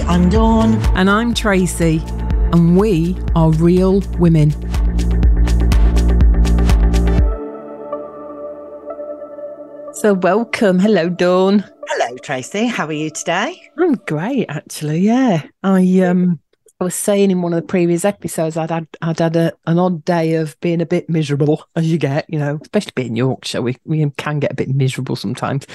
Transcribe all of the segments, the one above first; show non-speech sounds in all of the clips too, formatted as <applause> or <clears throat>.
Hi, I'm Dawn. And I'm Tracy. And we are real women. So, welcome. Hello, Dawn. Hello, Tracy. How are you today? I'm great, actually. Yeah, I um, I was saying in one of the previous episodes, I'd had I'd had a, an odd day of being a bit miserable, as you get, you know, especially being Yorkshire, we we can get a bit miserable sometimes.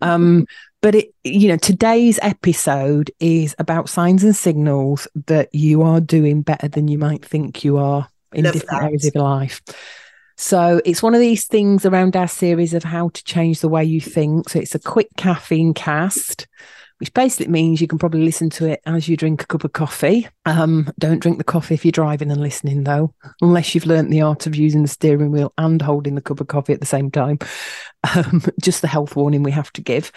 Um, but it, you know, today's episode is about signs and signals that you are doing better than you might think you are in Love different that. areas of your life. So it's one of these things around our series of how to change the way you think. So it's a quick caffeine cast, which basically means you can probably listen to it as you drink a cup of coffee. Um, don't drink the coffee if you're driving and listening, though, unless you've learnt the art of using the steering wheel and holding the cup of coffee at the same time. <laughs> Um, just the health warning we have to give.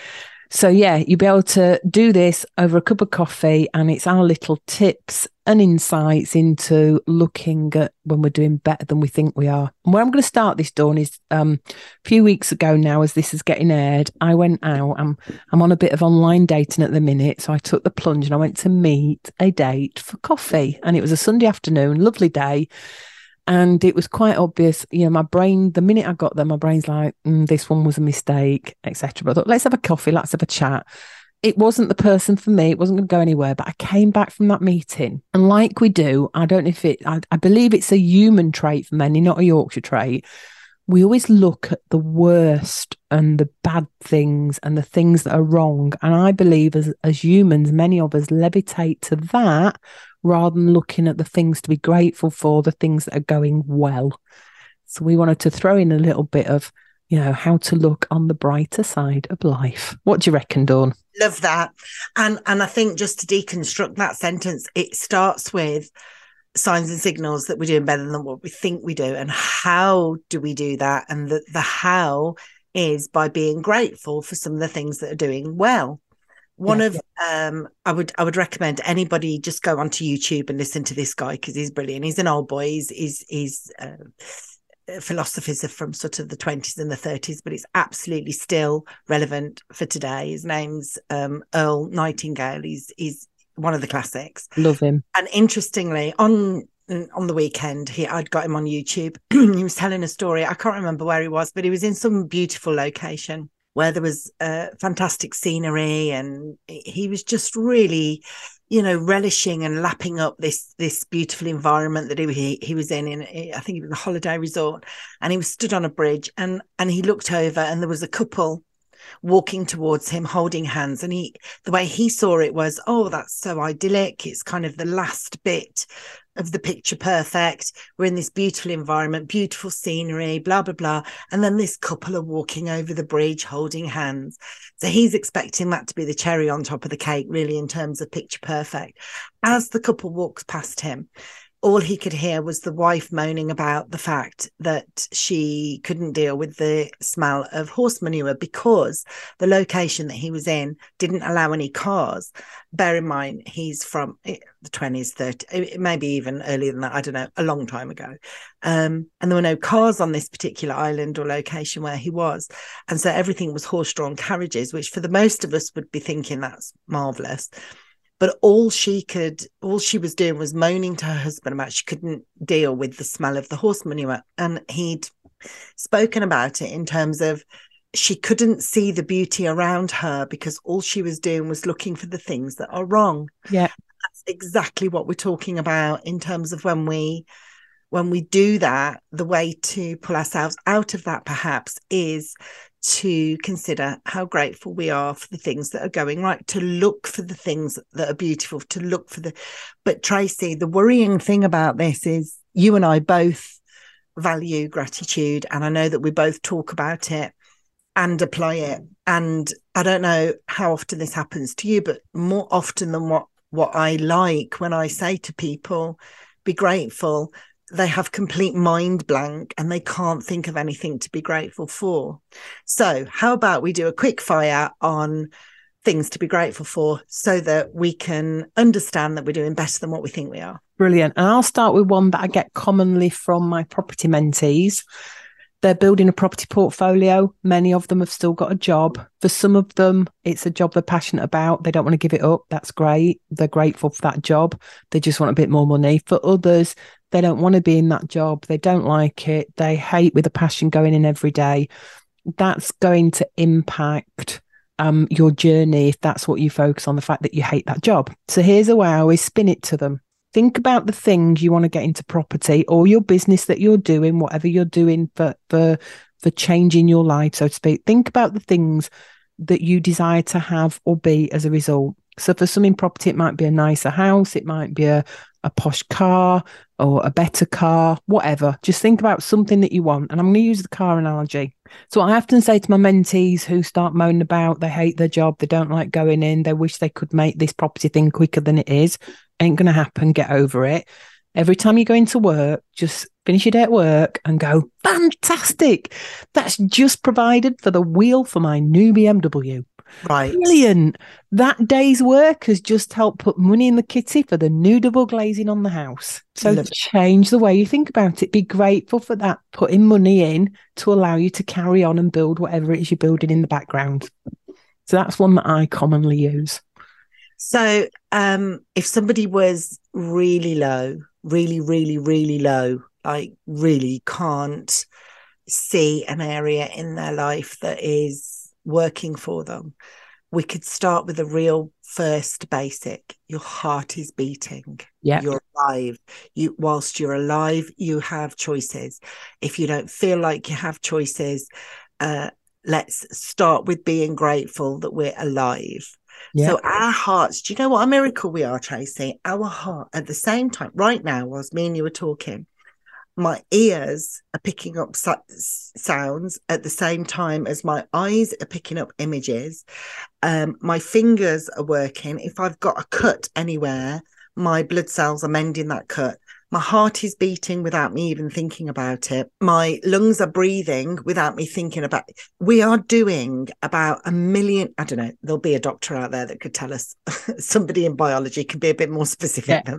So, yeah, you'll be able to do this over a cup of coffee, and it's our little tips and insights into looking at when we're doing better than we think we are. And where I'm going to start this, Dawn, is um, a few weeks ago now, as this is getting aired, I went out. I'm, I'm on a bit of online dating at the minute. So, I took the plunge and I went to meet a date for coffee. And it was a Sunday afternoon, lovely day. And it was quite obvious, you know, my brain, the minute I got there, my brain's like, mm, this one was a mistake, etc. But I thought, let's have a coffee, let's have a chat. It wasn't the person for me. It wasn't going to go anywhere. But I came back from that meeting. And like we do, I don't know if it, I, I believe it's a human trait for many, not a Yorkshire trait. We always look at the worst and the bad things and the things that are wrong. And I believe as, as humans, many of us levitate to that rather than looking at the things to be grateful for, the things that are going well. So we wanted to throw in a little bit of, you know, how to look on the brighter side of life. What do you reckon, Dawn? Love that. And and I think just to deconstruct that sentence, it starts with signs and signals that we're doing better than what we think we do. And how do we do that? And the, the how is by being grateful for some of the things that are doing well. One Yeah, of um I would I would recommend anybody just go onto YouTube and listen to this guy because he's brilliant. He's an old boy. He's he's he's uh, philosophies are from sort of the 20s and the 30s, but it's absolutely still relevant for today. His name's um, Earl Nightingale. He's he's one of the classics. Love him. And interestingly, on on the weekend, he I'd got him on YouTube. <clears throat> he was telling a story. I can't remember where he was, but he was in some beautiful location where there was uh, fantastic scenery, and he was just really, you know, relishing and lapping up this this beautiful environment that he he, was in. In I think it was a holiday resort, and he was stood on a bridge, and and he looked over, and there was a couple walking towards him holding hands and he the way he saw it was oh that's so idyllic it's kind of the last bit of the picture perfect. We're in this beautiful environment beautiful scenery blah blah blah. And then this couple are walking over the bridge holding hands. So he's expecting that to be the cherry on top of the cake really in terms of picture perfect. As the couple walks past him all he could hear was the wife moaning about the fact that she couldn't deal with the smell of horse manure because the location that he was in didn't allow any cars. Bear in mind, he's from eh, the 20s, 30s, maybe even earlier than that, I don't know, a long time ago. Um, and there were no cars on this particular island or location where he was. And so everything was horse drawn carriages, which for the most of us would be thinking that's marvelous but all she could all she was doing was moaning to her husband about she couldn't deal with the smell of the horse manure and he'd spoken about it in terms of she couldn't see the beauty around her because all she was doing was looking for the things that are wrong Yeah. that's exactly what we're talking about in terms of when we when we do that the way to pull ourselves out of that perhaps is to consider how grateful we are for the things that are going right, to look for the things that are beautiful, to look for the. But Tracy, the worrying thing about this is you and I both value gratitude. And I know that we both talk about it and apply it. And I don't know how often this happens to you, but more often than what what I like when I say to people, be grateful, they have complete mind blank and they can't think of anything to be grateful for. So, how about we do a quick fire on things to be grateful for so that we can understand that we're doing better than what we think we are? Brilliant. And I'll start with one that I get commonly from my property mentees. they're building a property portfolio. Many of them have still got a job. For some of them, it's a job they're passionate about. They don't want to give it up. That's great. They're grateful for that job. They just want a bit more money. For others, they don't want to be in that job. They don't like it. They hate with a passion going in every day. That's going to impact um, your journey if that's what you focus on the fact that you hate that job. So here's a way I always spin it to them think about the things you want to get into property or your business that you're doing, whatever you're doing for for for changing your life, so to speak. Think about the things that you desire to have or be as a result. So for some in property, it might be a nicer house, it might be a, a posh car or a better car, whatever. Just think about something that you want. And I'm going to use the car analogy. So I often say to my mentees who start moaning about they hate their job, they don't like going in, they wish they could make this property thing quicker than it is ain't going to happen. Get over it. Every time you go into work, just finish your day at work and go, fantastic. That's just provided for the wheel for my new BMW. Right. Brilliant. That day's work has just helped put money in the kitty for the new double glazing on the house. So Love change the way you think about it. Be grateful for that, putting money in to allow you to carry on and build whatever it is you're building in the background. So that's one that I commonly use. So, um, if somebody was really low, really, really, really low, like really can't see an area in their life that is working for them, we could start with a real first basic. Your heart is beating. Yeah. You're alive. You whilst you're alive, you have choices. If you don't feel like you have choices, uh, let's start with being grateful that we're alive yeah. So our hearts, do you know what a miracle we are, Tracy? Our heart at the same time, right now, whilst me and you were talking, my ears are picking up so- sounds at the same time as my eyes are picking up images. Um, my fingers are working. If I've got a cut anywhere, my blood cells are mending that cut. My heart is beating without me even thinking about it. My lungs are breathing without me thinking about it. We are doing about a million. I don't know. There'll be a doctor out there that could tell us. <laughs> Somebody in biology could be a bit more specific. Yeah.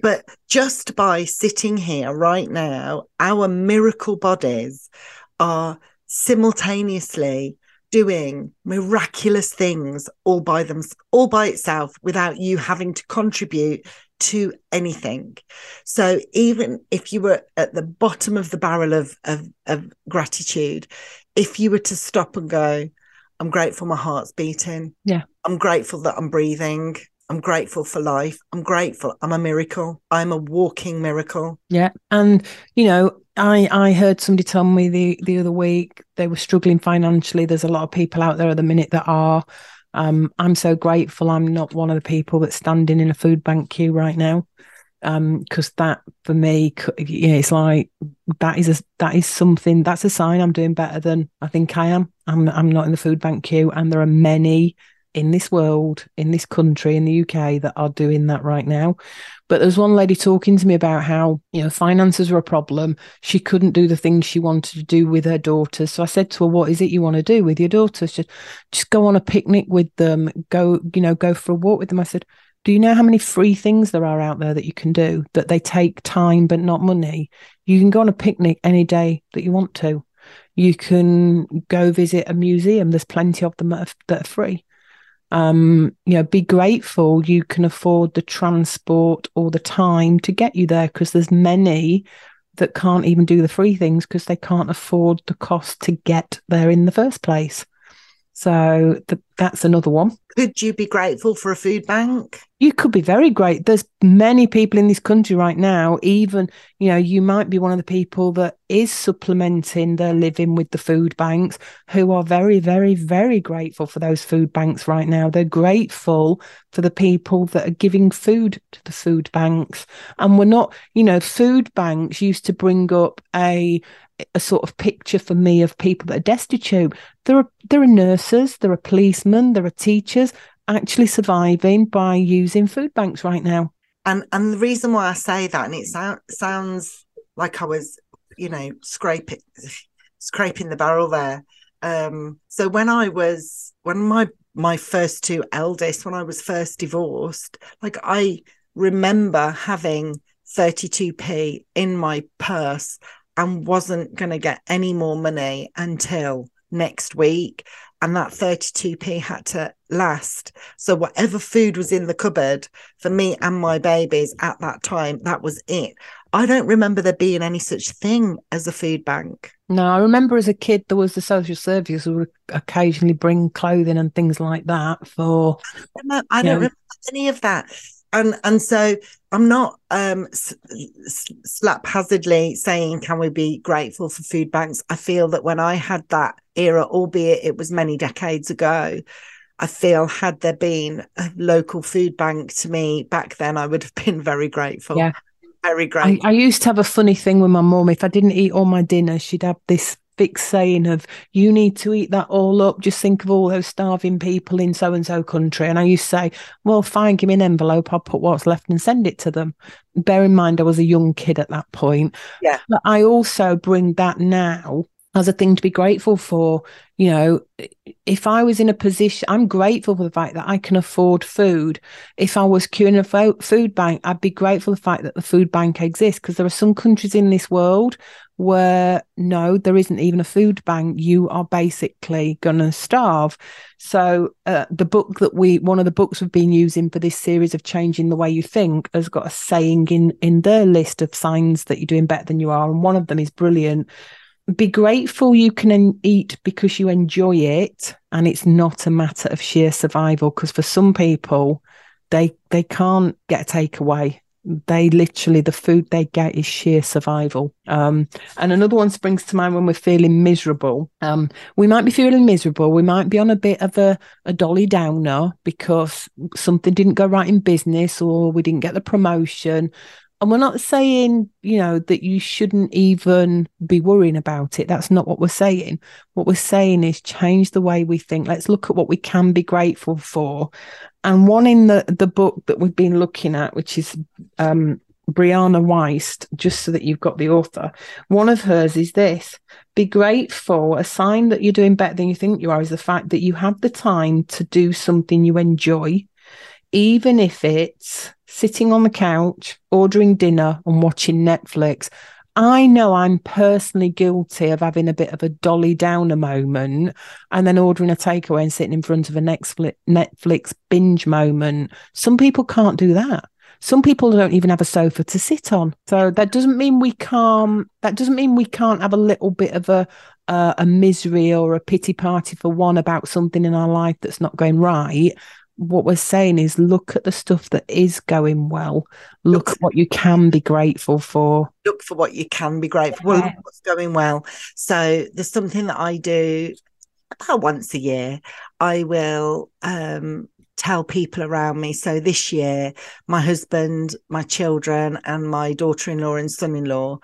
But just by sitting here right now, our miracle bodies are simultaneously doing miraculous things all by them all by itself without you having to contribute to anything. So even if you were at the bottom of the barrel of, of, of gratitude, if you were to stop and go, I'm grateful my heart's beating. Yeah. I'm grateful that I'm breathing. I'm grateful for life. I'm grateful. I'm a miracle. I'm a walking miracle. Yeah. And, you know, I, I heard somebody tell me the, the other week they were struggling financially. There's a lot of people out there at the minute that are. Um, I'm so grateful I'm not one of the people that's standing in a food bank queue right now. because um, that for me, yeah, it's like that is a that is something that's a sign I'm doing better than I think I am. I'm I'm not in the food bank queue, and there are many in this world, in this country, in the UK that are doing that right now. But there's one lady talking to me about how, you know, finances were a problem. She couldn't do the things she wanted to do with her daughters. So I said to her, What is it you want to do with your daughters? Just just go on a picnic with them, go, you know, go for a walk with them. I said, Do you know how many free things there are out there that you can do that they take time but not money? You can go on a picnic any day that you want to. You can go visit a museum. There's plenty of them that are, that are free um, you know, be grateful you can afford the transport or the time to get you there because there's many that can't even do the free things because they can't afford the cost to get there in the first place. So th- that's another one. Could you be grateful for a food bank? You could be very great. There's many people in this country right now, even, you know, you might be one of the people that is supplementing their living with the food banks who are very, very, very grateful for those food banks right now. They're grateful for the people that are giving food to the food banks. And we're not, you know, food banks used to bring up a a sort of picture for me of people that are destitute. There are there are nurses, there are policemen, there are teachers actually surviving by using food banks right now. And and the reason why I say that, and it so- sounds like I was, you know, scraping scraping the barrel there. Um, so when I was when my my first two eldest, when I was first divorced, like I remember having 32p in my purse and wasn't going to get any more money until next week. And that 32p had to last. So, whatever food was in the cupboard for me and my babies at that time, that was it. I don't remember there being any such thing as a food bank. No, I remember as a kid there was the social service who would occasionally bring clothing and things like that for. I don't remember, I don't remember any of that and and so I'm not um, slap hazardly saying can we be grateful for food banks. I feel that when I had that era, albeit it was many decades ago, I feel had there been a local food bank to me back then, I would have been very grateful. Yeah. Very grateful. I, I used to have a funny thing with my mum. If I didn't eat all my dinner, she'd have this fixed saying of you need to eat that all up. Just think of all those starving people in so and so country. And i used to say well fine give me an envelope. I'll put what's left and send it to them. Bear in mind i was a young kid at that point. Yeah. But i also bring that now as a thing to be grateful for. You know, if I was in a position, I'm grateful for the fact that I can afford food. If I was queuing a food bank, I'd be grateful for the fact that the food bank exists because there are some countries in this world where no, there isn't even a food bank. You are basically going to starve. So, uh, the book that we, one of the books we've been using for this series of changing the way you think, has got a saying in in their list of signs that you're doing better than you are, and one of them is brilliant. Be grateful you can eat because you enjoy it, and it's not a matter of sheer survival. Because for some people, they they can't get a takeaway. They literally the food they get is sheer survival. Um, and another one springs to mind when we're feeling miserable. Um, we might be feeling miserable. We might be on a bit of a, a dolly downer because something didn't go right in business or we didn't get the promotion and we're not saying, you know, that you shouldn't even be worrying about it. That's not what we're saying. What we're saying is change the way we think. Let's look at what we can be grateful for. And one in the, the book that we've been looking at, which is um, Brianna Wiest, just so that you've got the author, one of hers is this be grateful. A sign that you're doing better than you think you are is the fact that you have the time to do something you enjoy, even if it's sitting on the couch, ordering dinner and watching Netflix. I know I'm personally guilty of having a bit of a dolly downer moment and then ordering a takeaway and sitting in front of a Netflix binge moment. Some people can't do that. Some people don't even have a sofa to sit on. So that doesn't mean we can't. That doesn't mean we can't have a little bit of a uh, a misery or a pity party for one about something in our life that's not going right what we're saying is look at the stuff that is going well. Look, look at what you can be grateful for. Look for what you can be grateful for. Yeah. what's going well. So there's something that i do about once a year. I will um, tell people around me. So this year my husband my children and my daughter-in-law and son-in-law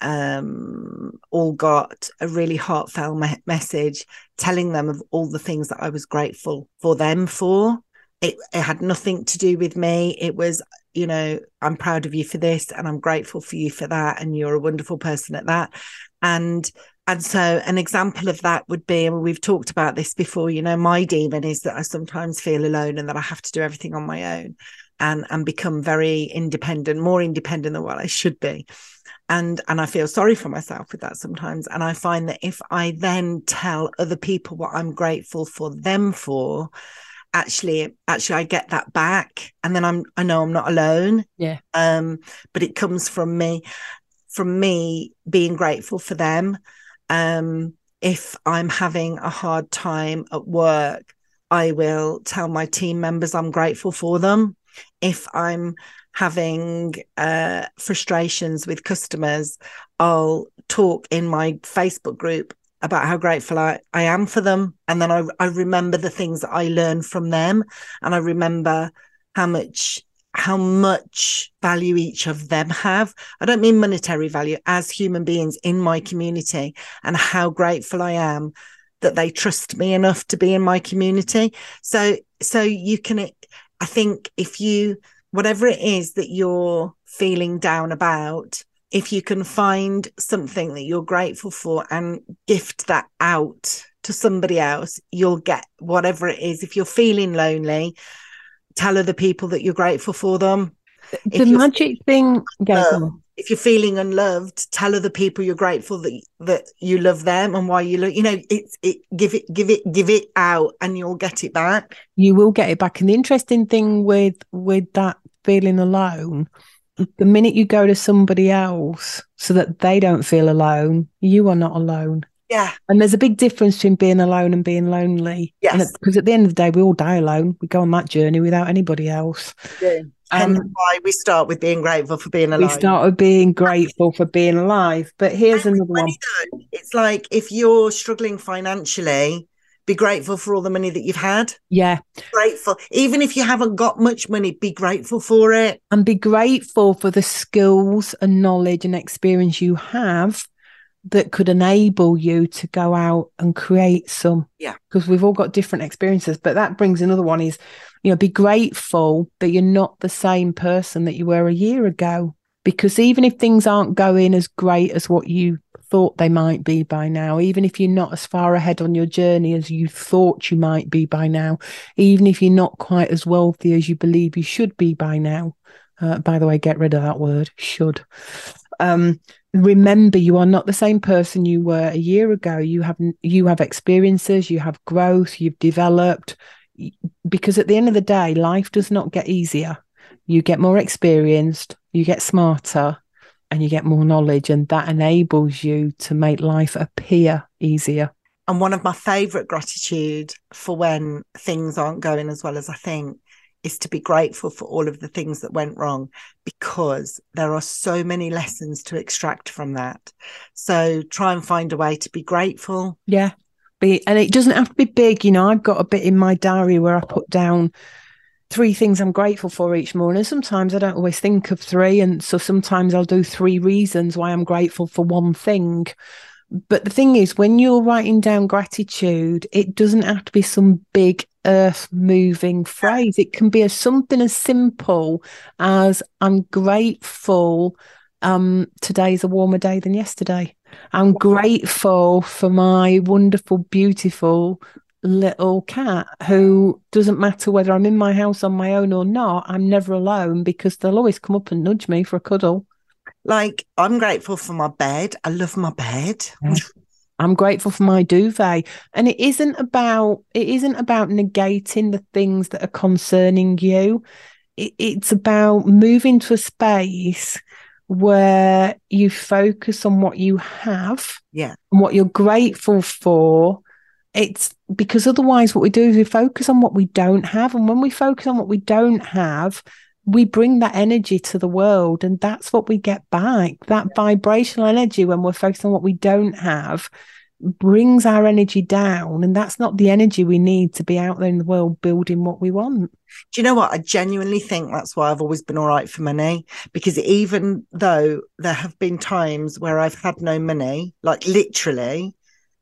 um, all got a really heartfelt me- message telling them of all the things that I was grateful for them for it, it had nothing to do with me. It was, you know, I'm proud of you for this and I'm grateful for you for that. And you're a wonderful person at that. And and so an example of that would be, and we've talked about this before, you know, my demon is that I sometimes feel alone and that I have to do everything on my own and and become very independent, more independent than what I should be. And and I feel sorry for myself with that sometimes. And I find that if I then tell other people what I'm grateful for them for, actually actually I get that back and then I'm I know I'm not alone. Yeah. Um but it comes from me from me being grateful for them. Um if I'm having a hard time at work, I will tell my team members I'm grateful for them. If I'm having uh, frustrations with customers, I'll talk in my Facebook group about how grateful I, I am for them. And then I, I remember the things that I learned from them. And I remember how much how much value each of them have. I don't mean monetary value as human beings in my community and how grateful I am that they trust me enough to be in my community. So so you can I think if you whatever it is that you're feeling down about, if you can find something that you're grateful for and gift that out to somebody else, you'll get whatever it is. If you're feeling lonely, tell other people that you're grateful for them. The magic thing, uh, if you're feeling unloved, tell other people you're grateful that that you love them and why you love. You know, it's it give it give it give it out, and you'll get it back. You will get it back. And the interesting thing with with that feeling alone, the minute you go to somebody else so that they don't feel alone, you are not alone. Yeah. And there's a big difference between being alone and being lonely. Yes. Because at the end of the day, we all die alone. We go on that journey without anybody else. Yeah. Um, Hence why we start with being grateful for being alive. we start with being grateful for being alive. But here's And another one. though, It's like if you're struggling financially, be grateful for all the money that you've had. Yeah. Grateful, even if you haven't got much money, be grateful for it. And be grateful for the skills and knowledge and experience you have that could enable you to go out and create some. Yeah. Because we've all got different experiences. But that brings another one is, you know, be grateful that you're not the same person that you were a year ago. Because even if things aren't going as great as what you thought they might be by now, even if you're not as far ahead on your journey as you thought you might be by now, even if you're not quite as wealthy as you believe you should be by now. Uh, by the way, get rid of that word, should. Um, remember, you are not the same person you were a year ago. You have you have experiences, you have growth, you've developed. Because at the end of the day, life does not get easier. You get more experienced, you get smarter, and you get more knowledge, and that enables you to make life appear easier. And one of my favorite gratitude for when things aren't going as well as I think is to be grateful for all of the things that went wrong because there are so many lessons to extract from that. So try and find a way to be grateful. Yeah. Be, and it doesn't have to be big. You know, I've got a bit in my diary where I put down three things I'm grateful for each morning. Sometimes I don't always think of three. And so sometimes I'll do three reasons why I'm grateful for one thing. But the thing is, when you're writing down gratitude, it doesn't have to be some big earth moving phrase. It can be a, something as simple as I'm grateful. Um, today's a warmer day than yesterday. I'm grateful for my wonderful, beautiful little cat who doesn't matter whether I'm in my house on my own or not, I'm never alone because they'll always come up and nudge me for a cuddle. Like, I'm grateful for my bed. I love my bed. Yeah. I'm grateful for my duvet. And it isn't about it isn't about negating the things that are concerning you. It, it's about moving to a space where you focus on what you have Yeah. and what you're grateful for. It's because otherwise what we do is we focus on what we don't have. And when we focus on what we don't have, we bring that energy to the world and that's what we get back that vibrational energy when we're focused on what we don't have brings our energy down and that's not the energy we need to be out there in the world building what we want Do you know what? I genuinely think that's why I've always been all right for money. Because even though there have been times where I've had no money, like literally,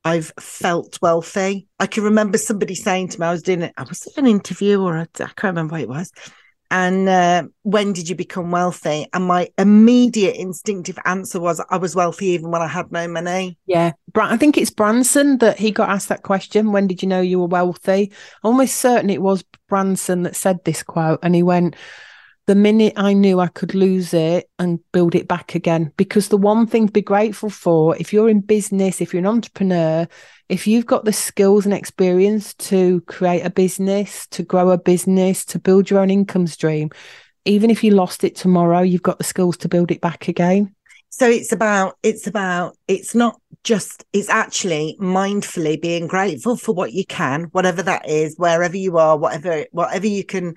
I've felt wealthy. I can remember somebody saying to me, I was doing it, I was an interview or I can't remember what it was. And uh, when did you become wealthy? And my immediate instinctive answer was, I was wealthy even when I had no money. yeah i think it's branson that he got asked that question when did you know you were wealthy almost certain it was branson that said this quote and he went the minute I knew I could lose it and build it back again. Because the one thing to be grateful for, if you're in business, if you're an entrepreneur, if you've got the skills and experience to create a business, to grow a business, to build your own income stream, even if you lost it tomorrow, you've got the skills to build it back again. So it's about, it's about, it's not just, it's actually mindfully being grateful for what you can, whatever that is, wherever you are, whatever, whatever you can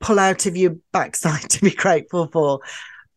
pull out of your backside <laughs> to be grateful for.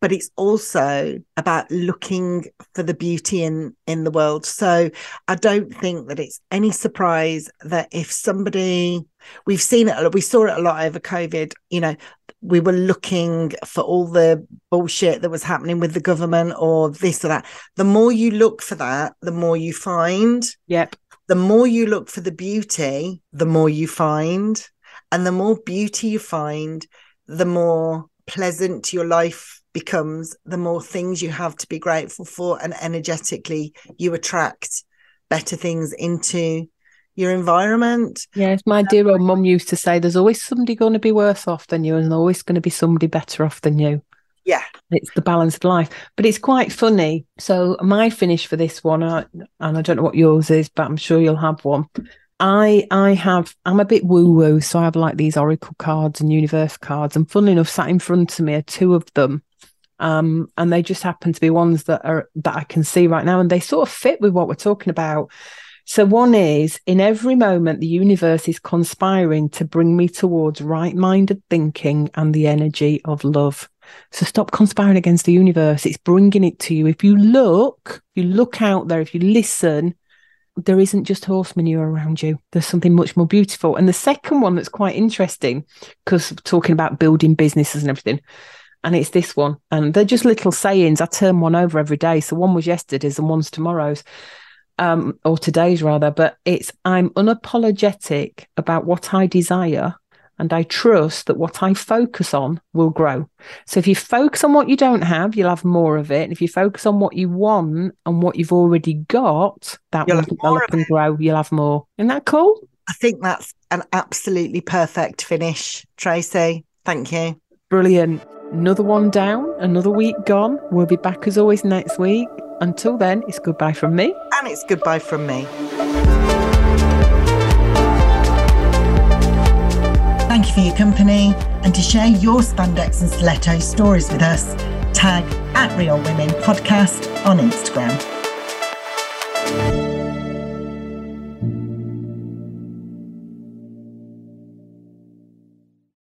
But it's also about looking for the beauty in in the world. So I don't think that it's any surprise that if somebody we've seen it, we saw it a lot over COVID, you know, we were looking for all the bullshit that was happening with the government or this or that. The more you look for that, the more you find. Yep. The more you look for the beauty, the more you find. And the more beauty you find, the more pleasant your life becomes, the more things you have to be grateful for. And energetically, you attract better things into your environment. Yes, my dear old mum used to say there's always somebody going to be worse off than you, and always going to be somebody better off than you. Yeah. It's the balance of life. But it's quite funny. So, my finish for this one, uh, and I don't know what yours is, but I'm sure you'll have one. I I have I'm a bit woo woo, so I have like these oracle cards and universe cards, and funnily enough, sat in front of me are two of them, um, and they just happen to be ones that are that I can see right now, and they sort of fit with what we're talking about. So one is in every moment the universe is conspiring to bring me towards right-minded thinking and the energy of love. So stop conspiring against the universe. It's bringing it to you. If you look, you look out there, if you listen, there isn't just horse manure around you. There's something much more beautiful. And the second one that's quite interesting, because talking about building businesses and everything, and it's this one. And they're just little sayings. I turn one over every day. So one was yesterday's and one's tomorrow's, um, or today's rather. But it's I'm unapologetic about what I desire and I trust that what I focus on will grow. So if you focus on what you don't have, you'll have more of it. And if you focus on what you want and what you've already got, that you'll will develop and grow. You'll have more. Isn't that cool? I think that's an absolutely perfect finish, Tracy. Thank you. Brilliant. Another one down, another week gone. We'll be back as always next week. Until then, it's goodbye from me. And it's goodbye from me. for your company and to share your spandex and stiletto stories with us. Tag at Real Women Podcast on Instagram.